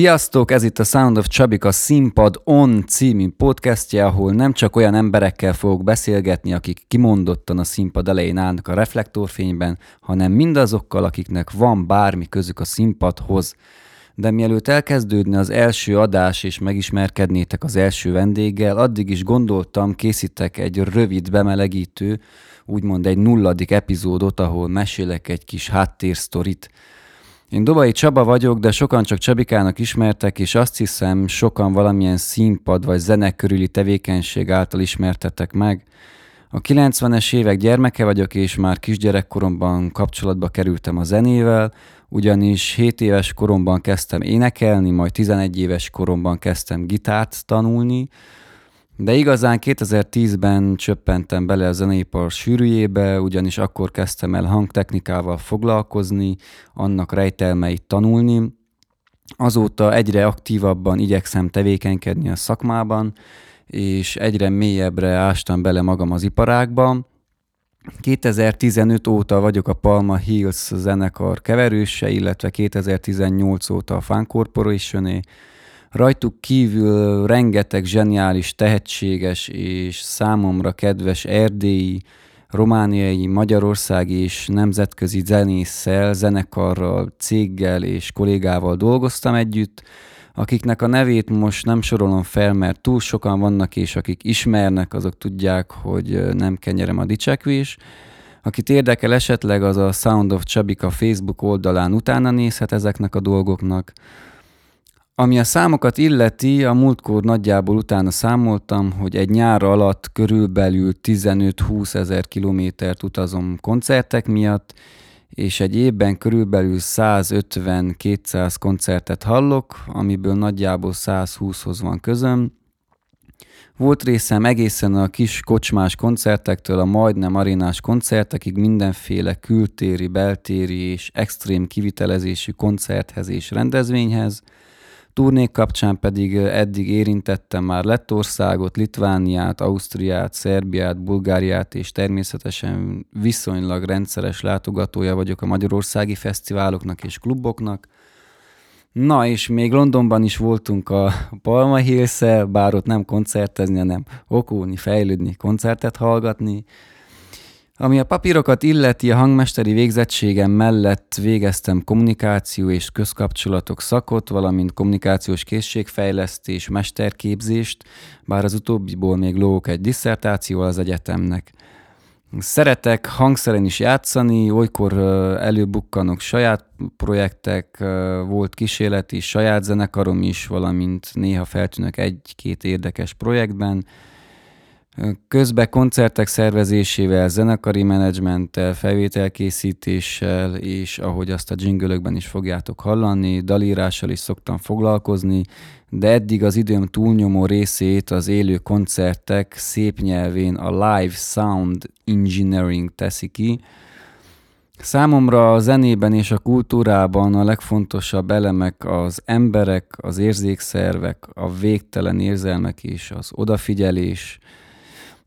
Sziasztok, ez itt a Sound of Csabika Színpad On című podcastje, ahol nem csak olyan emberekkel fogok beszélgetni, akik kimondottan a színpad elején állnak a reflektorfényben, hanem mindazokkal, akiknek van bármi közük a színpadhoz. De mielőtt elkezdődne az első adás és megismerkednétek az első vendéggel, addig is gondoltam, készítek egy rövid bemelegítő, úgymond egy nulladik epizódot, ahol mesélek egy kis háttérsztorit, én Dobai Csaba vagyok, de sokan csak Csabikának ismertek, és azt hiszem, sokan valamilyen színpad vagy zene körüli tevékenység által ismertetek meg. A 90-es évek gyermeke vagyok, és már kisgyerekkoromban kapcsolatba kerültem a zenével, ugyanis 7 éves koromban kezdtem énekelni, majd 11 éves koromban kezdtem gitárt tanulni, de igazán 2010-ben csöppentem bele a zeneipar sűrűjébe, ugyanis akkor kezdtem el hangtechnikával foglalkozni, annak rejtelmeit tanulni. Azóta egyre aktívabban igyekszem tevékenykedni a szakmában, és egyre mélyebbre ástam bele magam az iparágba. 2015 óta vagyok a Palma Hills zenekar keverőse, illetve 2018 óta a Fun corporation Rajtuk kívül rengeteg zseniális, tehetséges és számomra kedves erdélyi, romániai, magyarországi és nemzetközi zenésszel, zenekarral, céggel és kollégával dolgoztam együtt, akiknek a nevét most nem sorolom fel, mert túl sokan vannak, és akik ismernek, azok tudják, hogy nem kenyerem a dicsekvés. Akit érdekel esetleg, az a Sound of Csabika Facebook oldalán utána nézhet ezeknek a dolgoknak. Ami a számokat illeti, a múltkor nagyjából utána számoltam, hogy egy nyár alatt körülbelül 15-20 ezer kilométert utazom koncertek miatt, és egy évben körülbelül 150-200 koncertet hallok, amiből nagyjából 120-hoz van közöm. Volt részem egészen a kis kocsmás koncertektől a majdnem arénás koncertekig mindenféle kültéri, beltéri és extrém kivitelezésű koncerthez és rendezvényhez – Turnék kapcsán pedig eddig érintettem már Lettországot, Litvániát, Ausztriát, Szerbiát, Bulgáriát, és természetesen viszonylag rendszeres látogatója vagyok a magyarországi fesztiváloknak és kluboknak. Na, és még Londonban is voltunk a Palma hills bár ott nem koncertezni, hanem okulni, fejlődni, koncertet hallgatni. Ami a papírokat illeti, a hangmesteri végzettségem mellett végeztem kommunikáció és közkapcsolatok szakot, valamint kommunikációs készségfejlesztés, mesterképzést, bár az utóbbiból még lók egy disszertáció az egyetemnek. Szeretek hangszeren is játszani, olykor előbukkanok saját projektek, volt kísérleti saját zenekarom is, valamint néha feltűnök egy-két érdekes projektben, Közben koncertek szervezésével, zenekari menedzsmenttel, felvételkészítéssel, és ahogy azt a dzsingölökben is fogjátok hallani, dalírással is szoktam foglalkozni, de eddig az időm túlnyomó részét az élő koncertek szép nyelvén a live sound engineering teszi ki. Számomra a zenében és a kultúrában a legfontosabb elemek az emberek, az érzékszervek, a végtelen érzelmek és az odafigyelés,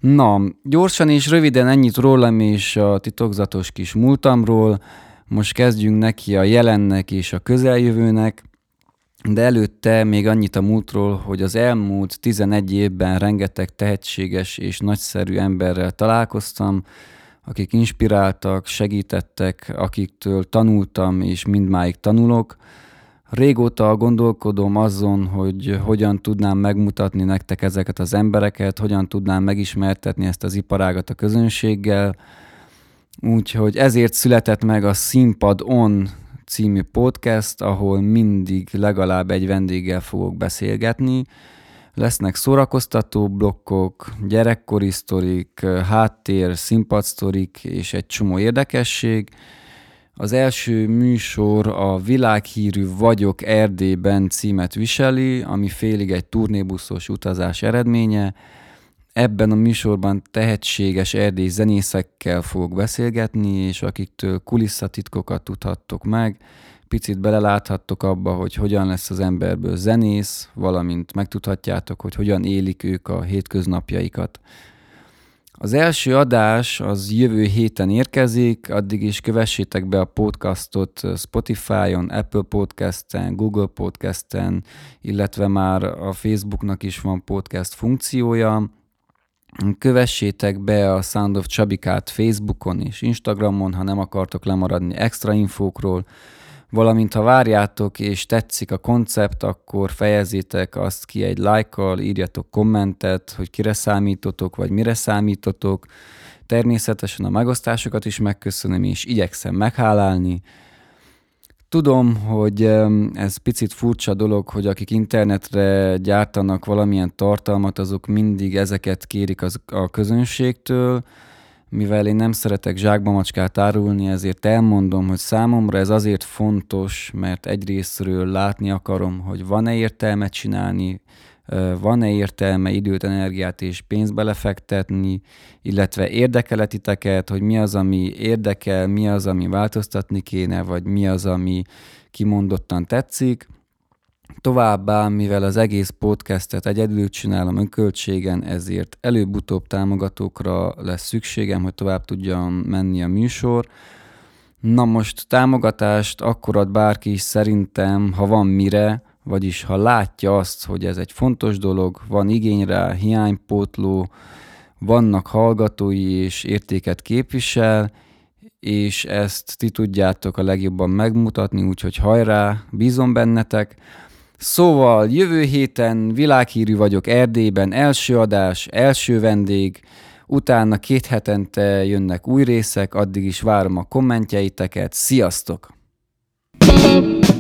Na, gyorsan és röviden ennyit rólam és a titokzatos kis múltamról. Most kezdjünk neki a jelennek és a közeljövőnek, de előtte még annyit a múltról, hogy az elmúlt 11 évben rengeteg tehetséges és nagyszerű emberrel találkoztam, akik inspiráltak, segítettek, akiktől tanultam és mindmáig tanulok – Régóta gondolkodom azon, hogy hogyan tudnám megmutatni nektek ezeket az embereket, hogyan tudnám megismertetni ezt az iparágat a közönséggel. Úgyhogy ezért született meg a Színpad On című podcast, ahol mindig legalább egy vendéggel fogok beszélgetni. Lesznek szórakoztató blokkok, gyerekkori sztorik, háttér, színpadsztorik és egy csomó érdekesség. Az első műsor a világhírű Vagyok Erdélyben címet viseli, ami félig egy turnébuszos utazás eredménye. Ebben a műsorban tehetséges erdély zenészekkel fogok beszélgetni, és akiktől kulisszatitkokat tudhattok meg, picit beleláthattok abba, hogy hogyan lesz az emberből zenész, valamint megtudhatjátok, hogy hogyan élik ők a hétköznapjaikat. Az első adás az jövő héten érkezik, addig is kövessétek be a podcastot Spotify-on, Apple Podcast-en, Google Podcast-en, illetve már a Facebooknak is van podcast funkciója. Kövessétek be a Sound of Csabikát Facebookon és Instagramon, ha nem akartok lemaradni extra infókról, valamint ha várjátok és tetszik a koncept, akkor fejezzétek azt ki egy lájkkal, írjatok kommentet, hogy kire számítotok, vagy mire számítotok. Természetesen a megosztásokat is megköszönöm, és igyekszem meghálálni. Tudom, hogy ez picit furcsa dolog, hogy akik internetre gyártanak valamilyen tartalmat, azok mindig ezeket kérik az, a közönségtől, mivel én nem szeretek zsákba macskát árulni, ezért elmondom, hogy számomra ez azért fontos, mert egyrésztről látni akarom, hogy van-e értelme csinálni, van-e értelme időt, energiát és pénzt belefektetni, illetve érdekeletiteket, hogy mi az, ami érdekel, mi az, ami változtatni kéne, vagy mi az, ami kimondottan tetszik. Továbbá, mivel az egész podcastet egyedül csinálom önköltségen, ezért előbb-utóbb támogatókra lesz szükségem, hogy tovább tudjam menni a műsor. Na most támogatást akkor ad bárki is szerintem, ha van mire, vagyis ha látja azt, hogy ez egy fontos dolog, van igény rá, hiánypótló, vannak hallgatói és értéket képvisel, és ezt ti tudjátok a legjobban megmutatni, úgyhogy hajrá, bízom bennetek. Szóval jövő héten világhírű vagyok Erdélyben, első adás, első vendég, utána két hetente jönnek új részek, addig is várom a kommentjeiteket. Sziasztok! thank you